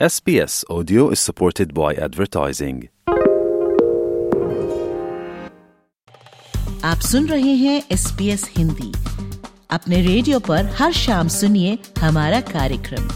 SBS Audio is supported by advertising. आप सुन रहे हैं एस हिंदी अपने रेडियो पर हर शाम सुनिए हमारा कार्यक्रम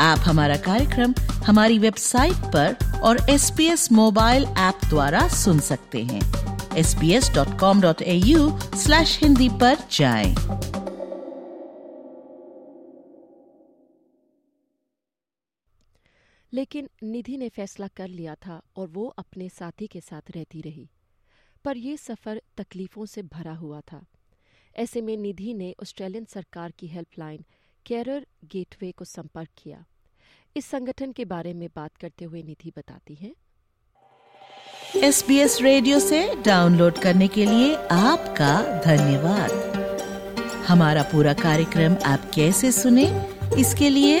आप हमारा कार्यक्रम हमारी वेबसाइट पर और S P S mobile app द्वारा सुन सकते हैं sbs.com.au स्लैश हिंदी पर जाएँ। लेकिन निधि ने फैसला कर लिया था और वो अपने साथी के साथ रहती रही। पर यह सफ़र तकलीफ़ों से भरा हुआ था। ऐसे में निधि ने ऑस्ट्रेलियन सरकार की हेल्पलाइन कैरर गेटवे को संपर्क किया। इस संगठन के बारे में बात करते हुए निधि बताती हैं। एस बी एस रेडियो से डाउनलोड करने के लिए आपका धन्यवाद। हमारा पूरा कार्यक्रम आप कैसे सुने, इसके लिए